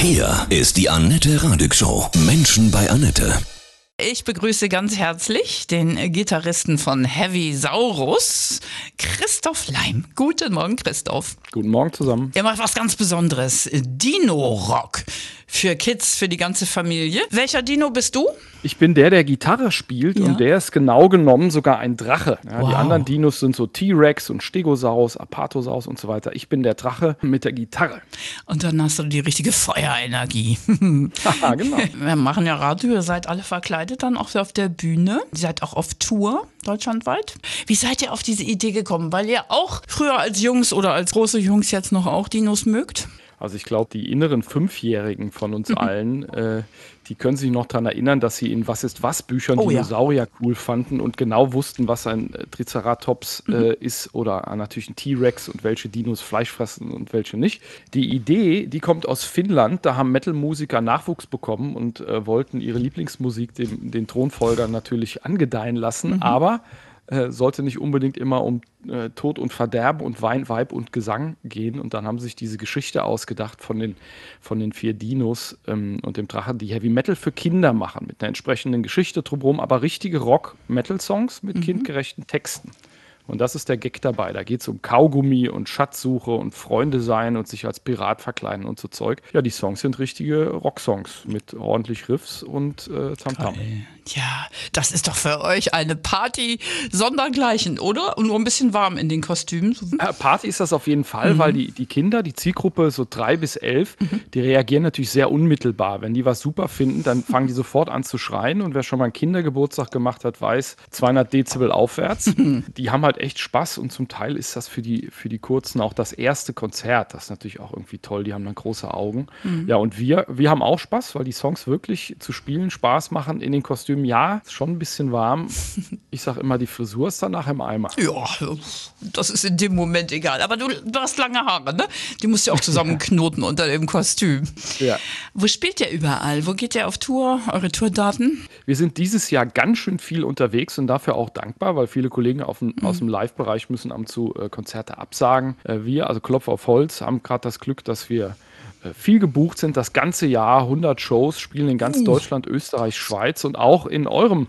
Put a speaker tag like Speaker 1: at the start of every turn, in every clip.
Speaker 1: Hier ist die Annette Radig Show. Menschen bei Annette.
Speaker 2: Ich begrüße ganz herzlich den Gitarristen von Heavy Saurus, Christoph Leim. Guten Morgen, Christoph.
Speaker 3: Guten Morgen zusammen.
Speaker 2: Ihr macht was ganz Besonderes. Dino Rock. Für Kids, für die ganze Familie. Welcher Dino bist du?
Speaker 3: Ich bin der, der Gitarre spielt
Speaker 2: Ja.
Speaker 3: und der ist genau genommen sogar ein Drache. Ja,
Speaker 2: Wow.
Speaker 3: Die anderen Dinos sind so T-Rex und Stegosaurus, Apatosaurus und so weiter. Ich bin der Drache mit der Gitarre.
Speaker 2: Und dann hast du die richtige Feuerenergie.
Speaker 3: Haha, genau.
Speaker 2: Wir machen ja Radio, ihr seid alle verkleidet dann auch auf der Bühne. Ihr seid auch auf Tour deutschlandweit. Wie seid ihr auf diese Idee gekommen? Weil ihr auch früher als Jungs oder als große Jungs jetzt noch auch Dinos mögt?
Speaker 3: Also ich glaube, die inneren Fünfjährigen von uns allen, äh, die können sich noch daran erinnern, dass sie in Was ist was Büchern
Speaker 2: Oh ja.
Speaker 3: Dinosaurier cool fanden und genau wussten, was ein äh, Triceratops äh, ist oder äh, natürlich ein T-Rex und welche Dinos Fleisch fressen und welche nicht. Die Idee, die kommt aus Finnland. Da haben Metal-Musiker Nachwuchs bekommen und äh, wollten ihre Lieblingsmusik dem, den Thronfolgern natürlich angedeihen lassen, aber äh, sollte nicht unbedingt immer um äh, Tod und Verderben und Wein, Weib und Gesang gehen. Und dann haben sich diese Geschichte ausgedacht von den, von den vier Dinos ähm, und dem Drachen, die Heavy Metal für Kinder machen, mit einer entsprechenden Geschichte drumherum, aber richtige Rock-Metal-Songs mit kindgerechten Texten. Und das ist der Gag dabei. Da geht es um Kaugummi und Schatzsuche und Freunde sein und sich als Pirat verkleiden und so Zeug. Ja, die Songs sind richtige Rocksongs mit ordentlich Riffs und äh, Tamtam.
Speaker 2: Ja, das ist doch für euch eine Party sondergleichen, oder? Und nur ein bisschen warm in den Kostümen.
Speaker 3: Äh, Party ist das auf jeden Fall, weil die, die Kinder, die Zielgruppe so drei bis elf, die reagieren natürlich sehr unmittelbar. Wenn die was super finden, dann fangen die sofort an zu schreien. Und wer schon mal einen Kindergeburtstag gemacht hat, weiß, 200 Dezibel aufwärts. die haben halt echt Spaß und zum Teil ist das für die, für die Kurzen auch das erste Konzert. Das ist natürlich auch irgendwie toll. Die haben dann große Augen. Ja, und wir, wir haben auch Spaß, weil die Songs wirklich zu spielen Spaß machen in den Kostümen. Ja, schon ein bisschen warm. Ich sage immer, die Frisur ist danach im Eimer.
Speaker 2: Ja, das ist in dem Moment egal. Aber du, du hast lange Haare, ne? Die musst du auch zusammenknoten unter dem Kostüm.
Speaker 3: Ja.
Speaker 2: Wo spielt ihr überall? Wo geht ihr auf Tour? Eure Tourdaten?
Speaker 3: Wir sind dieses Jahr ganz schön viel unterwegs und dafür auch dankbar, weil viele Kollegen auf dem, aus dem Live-Bereich müssen am zu äh, Konzerte absagen. Äh, wir, also Klopf auf Holz, haben gerade das Glück, dass wir äh, viel gebucht sind, das ganze Jahr, 100 Shows, spielen in ganz Deutschland, Österreich, Schweiz und auch in eurem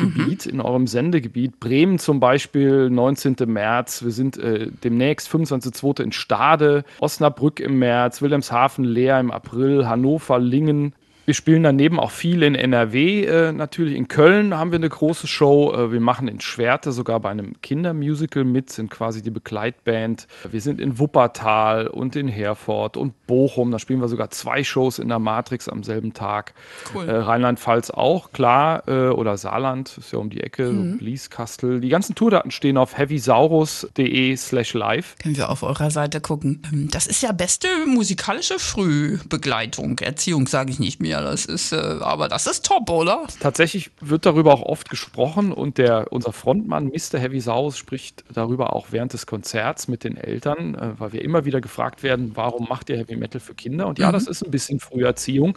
Speaker 3: Gebiet, in eurem Sendegebiet. Bremen zum Beispiel, 19. März. Wir sind äh, demnächst 25.2. in Stade, Osnabrück im März, Wilhelmshaven, Leer im April, Hannover, Lingen. Wir spielen daneben auch viel in NRW, äh, natürlich in Köln haben wir eine große Show. Äh, wir machen in Schwerte sogar bei einem Kindermusical mit, sind quasi die Begleitband. Wir sind in Wuppertal und in Herford und Bochum. Da spielen wir sogar zwei Shows in der Matrix am selben Tag.
Speaker 2: Cool.
Speaker 3: Äh, Rheinland-Pfalz auch, klar. Äh, oder Saarland, ist ja um die Ecke, so Blieskastel. Die ganzen Tourdaten stehen auf heavysaurus.de slash live.
Speaker 2: Können wir auf eurer Seite gucken. Ähm, Das ist ja beste musikalische Frühbegleitung. Erziehung sage ich nicht mehr. Das ist, äh, aber das ist top, oder?
Speaker 3: Tatsächlich wird darüber auch oft gesprochen und der, unser Frontmann Mr. Heavy Saurus spricht darüber auch während des Konzerts mit den Eltern, äh, weil wir immer wieder gefragt werden, warum macht ihr Heavy Metal für Kinder? Und ja, das ist ein bisschen Früherziehung.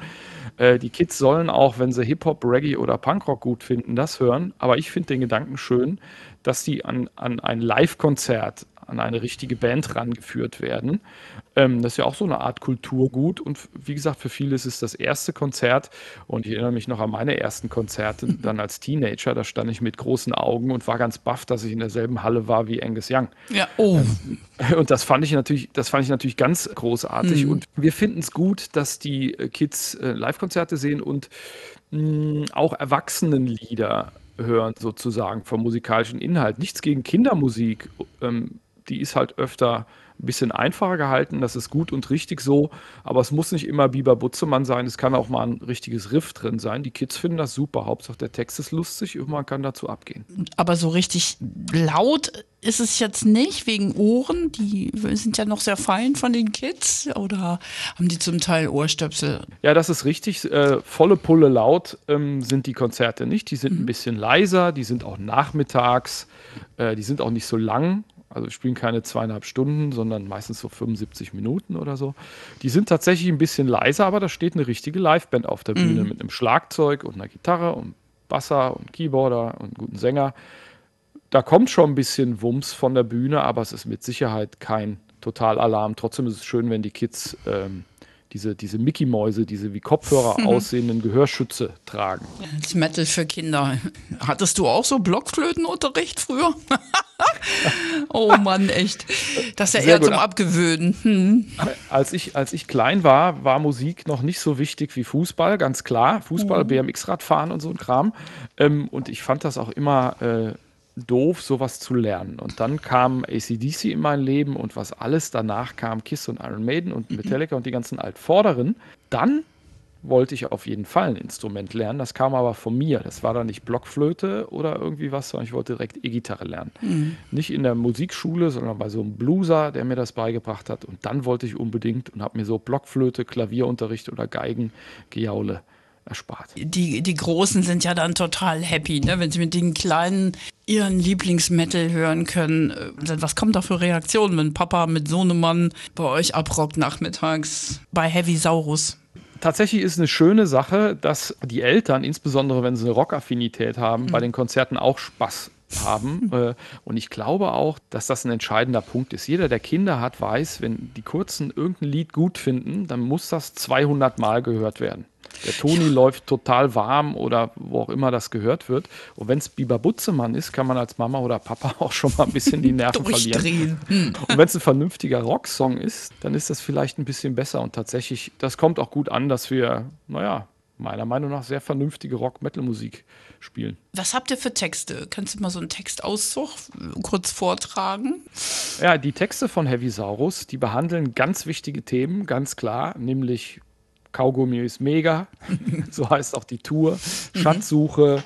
Speaker 3: Äh, die Kids sollen auch, wenn sie Hip-Hop, Reggae oder Punkrock gut finden, das hören. Aber ich finde den Gedanken schön, dass die an, an ein Live-Konzert, an eine richtige Band rangeführt werden. Ähm, das ist ja auch so eine Art Kulturgut. Und wie gesagt, für viele ist es das erste Konzert. Und ich erinnere mich noch an meine ersten Konzerte dann als Teenager. Da stand ich mit großen Augen und war ganz baff, dass ich in derselben Halle war wie Angus Young.
Speaker 2: Ja. Oh.
Speaker 3: Und das fand ich natürlich, das fand ich natürlich ganz großartig. Und wir finden es gut, dass die äh, Kids äh, Live-Konzerte sehen und mh, auch Erwachsenenlieder hören, sozusagen vom musikalischen Inhalt. Nichts gegen Kindermusik. Ähm, die ist halt öfter ein bisschen einfacher gehalten. Das ist gut und richtig so. Aber es muss nicht immer Biber Butzemann sein. Es kann auch mal ein richtiges Riff drin sein. Die Kids finden das super. Hauptsache der Text ist lustig und man kann dazu abgehen.
Speaker 2: Aber so richtig laut ist es jetzt nicht, wegen Ohren. Die sind ja noch sehr fein von den Kids. Oder haben die zum Teil Ohrstöpsel?
Speaker 3: Ja, das ist richtig. Äh, volle Pulle laut ähm, sind die Konzerte nicht. Die sind ein bisschen leiser, die sind auch nachmittags, äh, die sind auch nicht so lang. Also wir spielen keine zweieinhalb Stunden, sondern meistens so 75 Minuten oder so. Die sind tatsächlich ein bisschen leiser, aber da steht eine richtige Liveband auf der Bühne mit einem Schlagzeug und einer Gitarre und Basser und Keyboarder und einem guten Sänger. Da kommt schon ein bisschen Wumms von der Bühne, aber es ist mit Sicherheit kein Totalalarm. Trotzdem ist es schön, wenn die Kids ähm, diese, diese Mickey-Mäuse, diese wie Kopfhörer mhm. aussehenden Gehörschütze tragen.
Speaker 2: Das Metal für Kinder. Hattest du auch so Blockflötenunterricht früher? oh Mann, echt. Das ist ja Sehr eher gut. zum Abgewöhnen. Hm.
Speaker 3: Als, ich, als ich klein war, war Musik noch nicht so wichtig wie Fußball, ganz klar. Fußball, mhm. BMX-Rad fahren und so ein Kram. Ähm, und ich fand das auch immer äh, doof, sowas zu lernen. Und dann kam ACDC in mein Leben und was alles danach kam, Kiss und Iron Maiden und mhm. Metallica und die ganzen Altvorderen. Dann wollte ich auf jeden Fall ein Instrument lernen. Das kam aber von mir. Das war dann nicht Blockflöte oder irgendwie was, sondern ich wollte direkt E-Gitarre lernen. Mhm. Nicht in der Musikschule, sondern bei so einem Blueser, der mir das beigebracht hat. Und dann wollte ich unbedingt und habe mir so Blockflöte, Klavierunterricht oder Geigen, Gejaule erspart.
Speaker 2: Die, die Großen sind ja dann total happy, ne? wenn sie mit den Kleinen ihren Lieblingsmetal hören können. Äh, was kommt da für Reaktionen, wenn Papa mit Sohnemann bei euch abrockt nachmittags bei Heavy Saurus?
Speaker 3: Tatsächlich ist eine schöne Sache, dass die Eltern, insbesondere wenn sie eine Rockaffinität haben, mhm. bei den Konzerten auch Spaß haben. Mhm. Und ich glaube auch, dass das ein entscheidender Punkt ist. Jeder, der Kinder hat, weiß, wenn die Kurzen irgendein Lied gut finden, dann muss das 200 Mal gehört werden. Der Toni ja. läuft total warm oder wo auch immer das gehört wird. Und wenn es Biber Butzemann ist, kann man als Mama oder Papa auch schon mal ein bisschen die Nerven verlieren. Hm. Und wenn es ein vernünftiger Rocksong ist, dann ist das vielleicht ein bisschen besser. Und tatsächlich, das kommt auch gut an, dass wir, naja, meiner Meinung nach sehr vernünftige Rock-Metal-Musik spielen.
Speaker 2: Was habt ihr für Texte? Kannst du mal so einen Textauszug kurz vortragen?
Speaker 3: Ja, die Texte von Heavy Saurus, die behandeln ganz wichtige Themen, ganz klar, nämlich Kaugummi ist mega, so heißt auch die Tour. Mhm. Schatzsuche,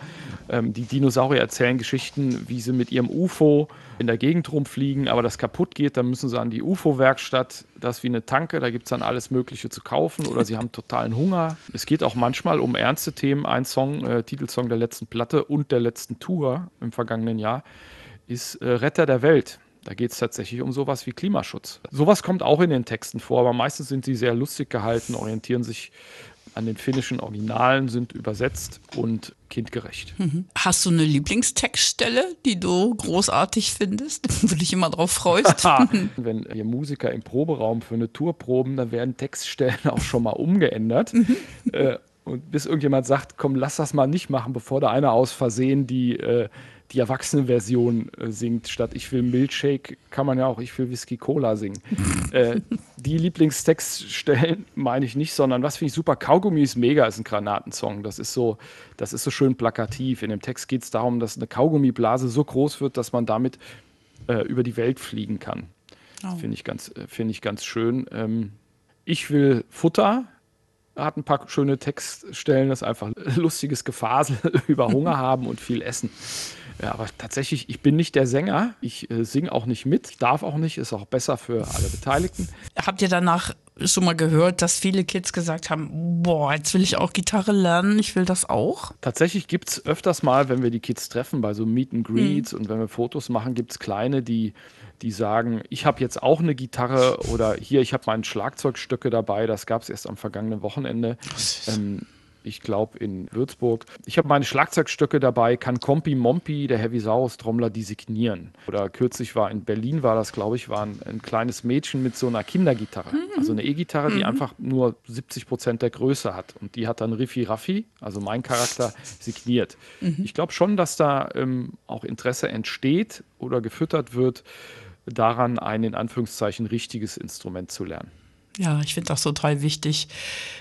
Speaker 3: ähm, die Dinosaurier erzählen Geschichten, wie sie mit ihrem UFO in der Gegend rumfliegen, aber das kaputt geht, dann müssen sie an die UFO-Werkstatt, das ist wie eine Tanke, da gibt es dann alles Mögliche zu kaufen oder sie haben totalen Hunger. Es geht auch manchmal um ernste Themen. Ein Song, äh, Titelsong der letzten Platte und der letzten Tour im vergangenen Jahr ist äh, Retter der Welt. Da geht es tatsächlich um sowas wie Klimaschutz. Sowas kommt auch in den Texten vor, aber meistens sind sie sehr lustig gehalten, orientieren sich an den finnischen Originalen, sind übersetzt und kindgerecht.
Speaker 2: Mhm. Hast du eine Lieblingstextstelle, die du großartig findest, wo du dich immer drauf freust?
Speaker 3: Wenn wir Musiker im Proberaum für eine Tour proben, dann werden Textstellen auch schon mal umgeändert. Mhm. Äh, und bis irgendjemand sagt, komm, lass das mal nicht machen, bevor da einer aus Versehen die äh, die Erwachsenenversion äh, singt. Statt Ich will Milkshake kann man ja auch Ich will Whisky Cola singen. äh, die Lieblingstextstellen meine ich nicht, sondern was finde ich super, Kaugummi ist mega, ist ein Granatensong. Das ist so, das ist so schön plakativ. In dem Text geht es darum, dass eine Kaugummiblase so groß wird, dass man damit äh, über die Welt fliegen kann. Oh. Finde ich, ganz, äh, find ich ganz schön. Ähm, ich will Futter, hat ein paar schöne Textstellen, das ist einfach lustiges Gefasel über Hunger haben und viel essen. Ja, aber tatsächlich, ich bin nicht der Sänger. Ich äh, singe auch nicht mit, darf auch nicht, ist auch besser für alle Beteiligten.
Speaker 2: Habt ihr danach schon mal gehört, dass viele Kids gesagt haben, boah, jetzt will ich auch Gitarre lernen, ich will das auch?
Speaker 3: Tatsächlich gibt es öfters mal, wenn wir die Kids treffen, bei so Meet and Greets hm. und wenn wir Fotos machen, gibt es kleine, die die sagen, ich habe jetzt auch eine Gitarre oder hier, ich habe mein Schlagzeugstöcke dabei, das gab es erst am vergangenen Wochenende. Ähm, ich glaube in Würzburg. Ich habe meine Schlagzeugstöcke dabei, kann Kompi Mompi, der Heavy Saurus Trommler, designieren. Oder kürzlich war in Berlin, war das, glaube ich, war ein, ein, kleines Mädchen mit so einer Kindergitarre. Mhm. Also eine E-Gitarre, die mhm. einfach nur 70 Prozent der Größe hat. Und die hat dann Riffi Raffi, also mein Charakter, signiert. Mhm. Ich glaube schon, dass da ähm, auch Interesse entsteht oder gefüttert wird, daran ein in Anführungszeichen richtiges Instrument zu lernen.
Speaker 2: Ja, ich finde das total wichtig.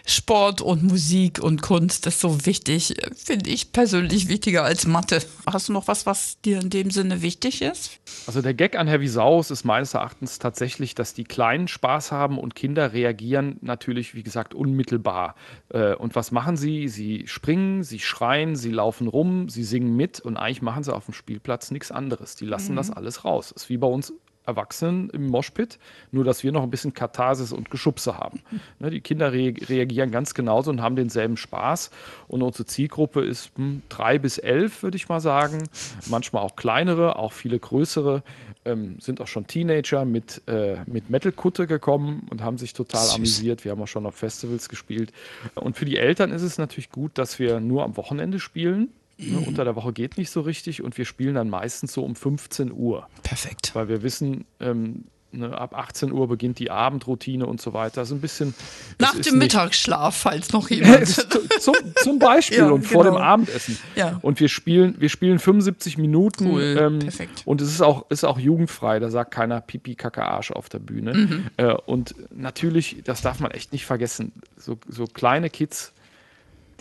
Speaker 2: Sport und Musik und Kunst ist so wichtig, finde ich persönlich wichtiger als Mathe. Hast du noch was, was dir in dem Sinne wichtig ist?
Speaker 3: Also der Gag an Heavy Saus ist meines Erachtens tatsächlich, dass die Kleinen Spaß haben und Kinder reagieren natürlich, wie gesagt, unmittelbar. Äh, und was machen sie? Sie springen, sie schreien, sie laufen rum, sie singen mit und eigentlich machen sie auf dem Spielplatz nichts anderes. Die lassen mhm. das alles raus. Ist wie bei uns Erwachsenen im Moshpit, nur dass wir noch ein bisschen Katharsis und Geschubse haben. Ne, die Kinder re reagieren ganz genauso und haben denselben Spaß. Und unsere Zielgruppe ist hm, drei bis elf, würde ich mal sagen. Manchmal auch kleinere, auch viele größere. Ähm, sind auch schon Teenager mit, äh, mit Metal-Kutte gekommen und haben sich total Süß. amüsiert. Wir haben auch schon auf Festivals gespielt. Und für die Eltern ist es natürlich gut, dass wir nur am Wochenende spielen Ne, unter der Woche geht nicht so richtig und wir spielen dann meistens so um 15 Uhr.
Speaker 2: Perfekt.
Speaker 3: Weil wir wissen, ähm, Ne, ab 18 Uhr beginnt die Abendroutine und so weiter. Das ist ein bisschen.
Speaker 2: Nach dem
Speaker 3: nicht-
Speaker 2: Mittagsschlaf, falls noch jemand.
Speaker 3: zum, zum Beispiel
Speaker 2: Ja,
Speaker 3: und vor dem
Speaker 2: genau.
Speaker 3: Abendessen.
Speaker 2: Ja.
Speaker 3: Und wir spielen, wir spielen 75 Minuten.
Speaker 2: Cool,
Speaker 3: ähm,
Speaker 2: perfekt.
Speaker 3: Und es ist auch, ist auch jugendfrei. Da sagt keiner Pipi, Kacke, Arsch auf der Bühne.
Speaker 2: Mhm.
Speaker 3: Äh, und natürlich, das darf man echt nicht vergessen, so, so kleine Kids,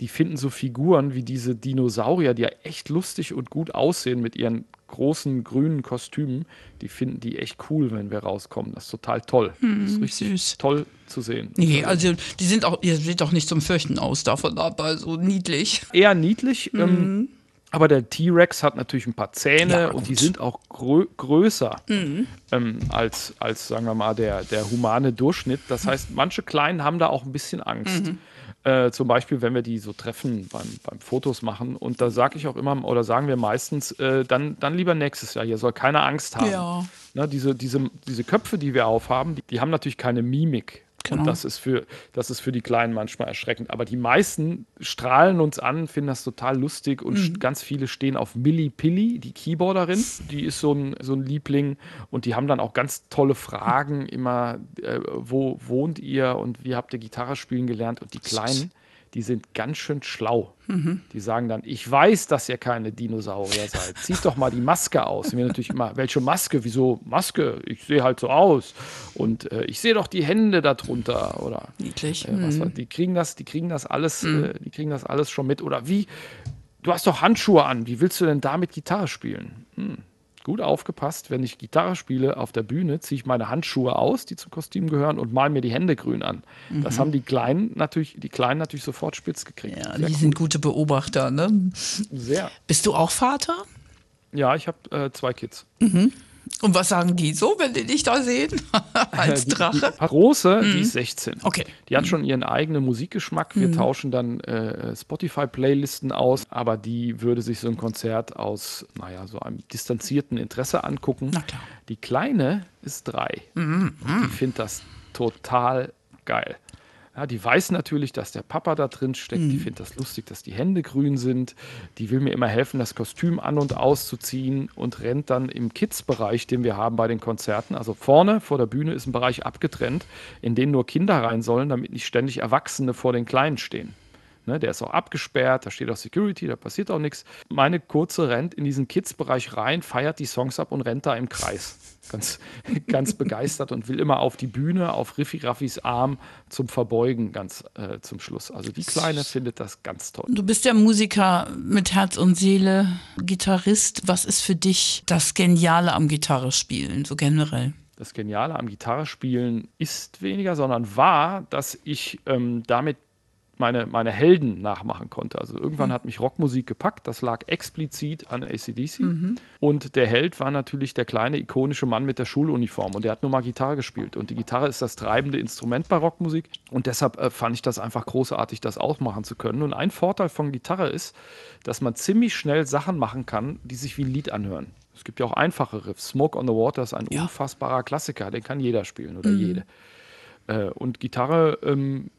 Speaker 3: die finden so Figuren wie diese Dinosaurier, die ja echt lustig und gut aussehen mit ihren großen grünen Kostümen. Die finden die echt cool, wenn wir rauskommen. Das ist total toll. das ist richtig
Speaker 2: Mhm, süß.
Speaker 3: toll zu sehen.
Speaker 2: Nee, also die sind auch, ihr seht doch nicht zum Fürchten aus davon ab, also niedlich.
Speaker 3: eher niedlich. Ähm, aber der T-Rex hat natürlich ein paar Zähne
Speaker 2: Mhm. Ja,
Speaker 3: und die sind auch grö größer
Speaker 2: Mhm.
Speaker 3: ähm, als, als, sagen wir mal, der, der humane Durchschnitt. Das heißt, manche Kleinen haben da auch ein bisschen Angst.
Speaker 2: Mhm.
Speaker 3: Äh, zum Beispiel, wenn wir die so treffen beim, beim Fotos machen. Und da sage ich auch immer, oder sagen wir meistens, äh, dann, dann lieber nächstes Jahr. Hier soll keine Angst haben.
Speaker 2: Ja.
Speaker 3: Ne, diese, diese, diese Köpfe, die wir aufhaben, die, die haben natürlich keine Mimik.
Speaker 2: Genau.
Speaker 3: Und das ist, für, das ist für die Kleinen manchmal erschreckend. Aber die meisten strahlen uns an, finden das total lustig und
Speaker 2: Mhm.
Speaker 3: ganz viele stehen auf Millie Pilly, die Keyboarderin. Die ist so ein, so ein Liebling und die haben dann auch ganz tolle Fragen immer, äh, wo wohnt ihr und wie habt ihr Gitarre spielen gelernt? Und die Kleinen, die sind ganz schön schlau.
Speaker 2: Mhm.
Speaker 3: Die sagen dann, ich weiß, dass ihr keine Dinosaurier seid. Zieht doch mal die Maske aus. Und wir natürlich immer, welche Maske? Wieso Maske? Ich sehe halt so aus. Und äh, ich sehe doch die Hände darunter. Oder
Speaker 2: Niedlich.
Speaker 3: äh, war- die kriegen das, die kriegen das alles, äh, die kriegen das alles schon mit. Oder wie? Du hast doch Handschuhe an. Wie willst du denn damit Gitarre spielen? Hm. Gut aufgepasst, wenn ich Gitarre spiele auf der Bühne, ziehe ich meine Handschuhe aus, die zum Kostüm gehören, und mal mir die Hände grün an. Das haben die Kleinen natürlich, die Kleinen natürlich sofort spitz gekriegt.
Speaker 2: Ja,
Speaker 3: Sehr
Speaker 2: die sind gute Beobachter, ne?
Speaker 3: Sehr.
Speaker 2: Bist du auch Vater?
Speaker 3: Ja, ich habe äh, zwei Kids.
Speaker 2: Und was sagen die so, wenn die dich da sehen? Als
Speaker 3: Die-
Speaker 2: Drache?
Speaker 3: Die große, die ist 16.
Speaker 2: Okay.
Speaker 3: Die hat schon ihren eigenen Musikgeschmack. Wir tauschen dann äh, Spotify-Playlisten aus, aber die würde sich so ein Konzert aus, naja, so einem distanzierten Interesse angucken.
Speaker 2: Na klar.
Speaker 3: Die kleine ist drei. Die findet das total geil. Ja, die weiß natürlich, dass der Papa da drin steckt. Die findet das lustig, dass die Hände grün sind. Die will mir immer helfen, das Kostüm an- und auszuziehen und rennt dann im Kids-Bereich, den wir haben bei den Konzerten. Also vorne vor der Bühne ist ein Bereich abgetrennt, in den nur Kinder rein sollen, damit nicht ständig Erwachsene vor den Kleinen stehen. Ne, der ist auch abgesperrt, da steht auch Security, da passiert auch nichts. Meine Kurze rennt in diesen Kids-Bereich rein, feiert die Songs ab und rennt da im Kreis. Ganz, ganz begeistert und will immer auf die Bühne, auf Riffi Raffis Arm zum Verbeugen ganz äh, zum Schluss. Also die Kleine findet das ganz toll.
Speaker 2: Du bist ja Musiker mit Herz und Seele, Gitarrist. Was ist für dich das Geniale am Gitarre spielen, so generell?
Speaker 3: Das Geniale am Gitarrespielen ist weniger, sondern war, dass ich ähm, damit meine, meine Helden nachmachen konnte. Also irgendwann hat mich Rockmusik gepackt, das lag explizit an ACDC. Und der Held war natürlich der kleine ikonische Mann mit der Schuluniform und der hat nur mal Gitarre gespielt. Und die Gitarre ist das treibende Instrument bei Rockmusik und deshalb äh, fand ich das einfach großartig, das auch machen zu können. Und ein Vorteil von Gitarre ist, dass man ziemlich schnell Sachen machen kann, die sich wie ein Lied anhören. Es gibt ja auch einfache Riffs. Smoke on the Water ist ein unfassbarer Klassiker, den kann jeder spielen oder jede. Äh, und Gitarre ähm,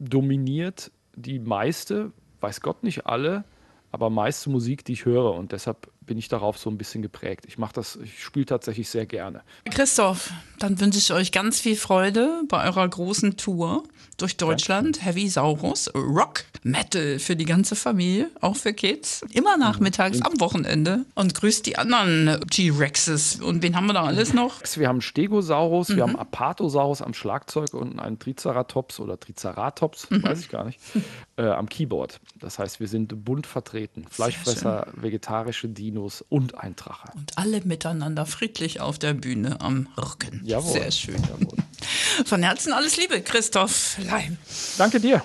Speaker 3: dominiert die meiste, weiß Gott nicht alle, aber meiste Musik, die ich höre. Und deshalb bin ich darauf so ein bisschen geprägt. Ich mache das, ich spiele tatsächlich sehr gerne.
Speaker 2: Christoph, dann wünsche ich euch ganz viel Freude bei eurer großen Tour durch Deutschland. Heavy Saurus, Rock, Metal für die ganze Familie, auch für Kids. Immer nachmittags am Wochenende. Und grüßt die anderen T-Rexes. Und wen haben wir da alles noch?
Speaker 3: Wir haben Stegosaurus, wir haben Apatosaurus am Schlagzeug und einen Triceratops oder Triceratops, weiß ich gar nicht, äh, am Keyboard. Das heißt, wir sind bunt vertreten. Fleischfresser, vegetarische Dinos und ein Drache.
Speaker 2: Und alle miteinander friedlich auf der Bühne am Rücken.
Speaker 3: Jawohl.
Speaker 2: Sehr schön.
Speaker 3: Jawohl.
Speaker 2: Von Herzen alles Liebe, Christoph Leim.
Speaker 3: Danke dir.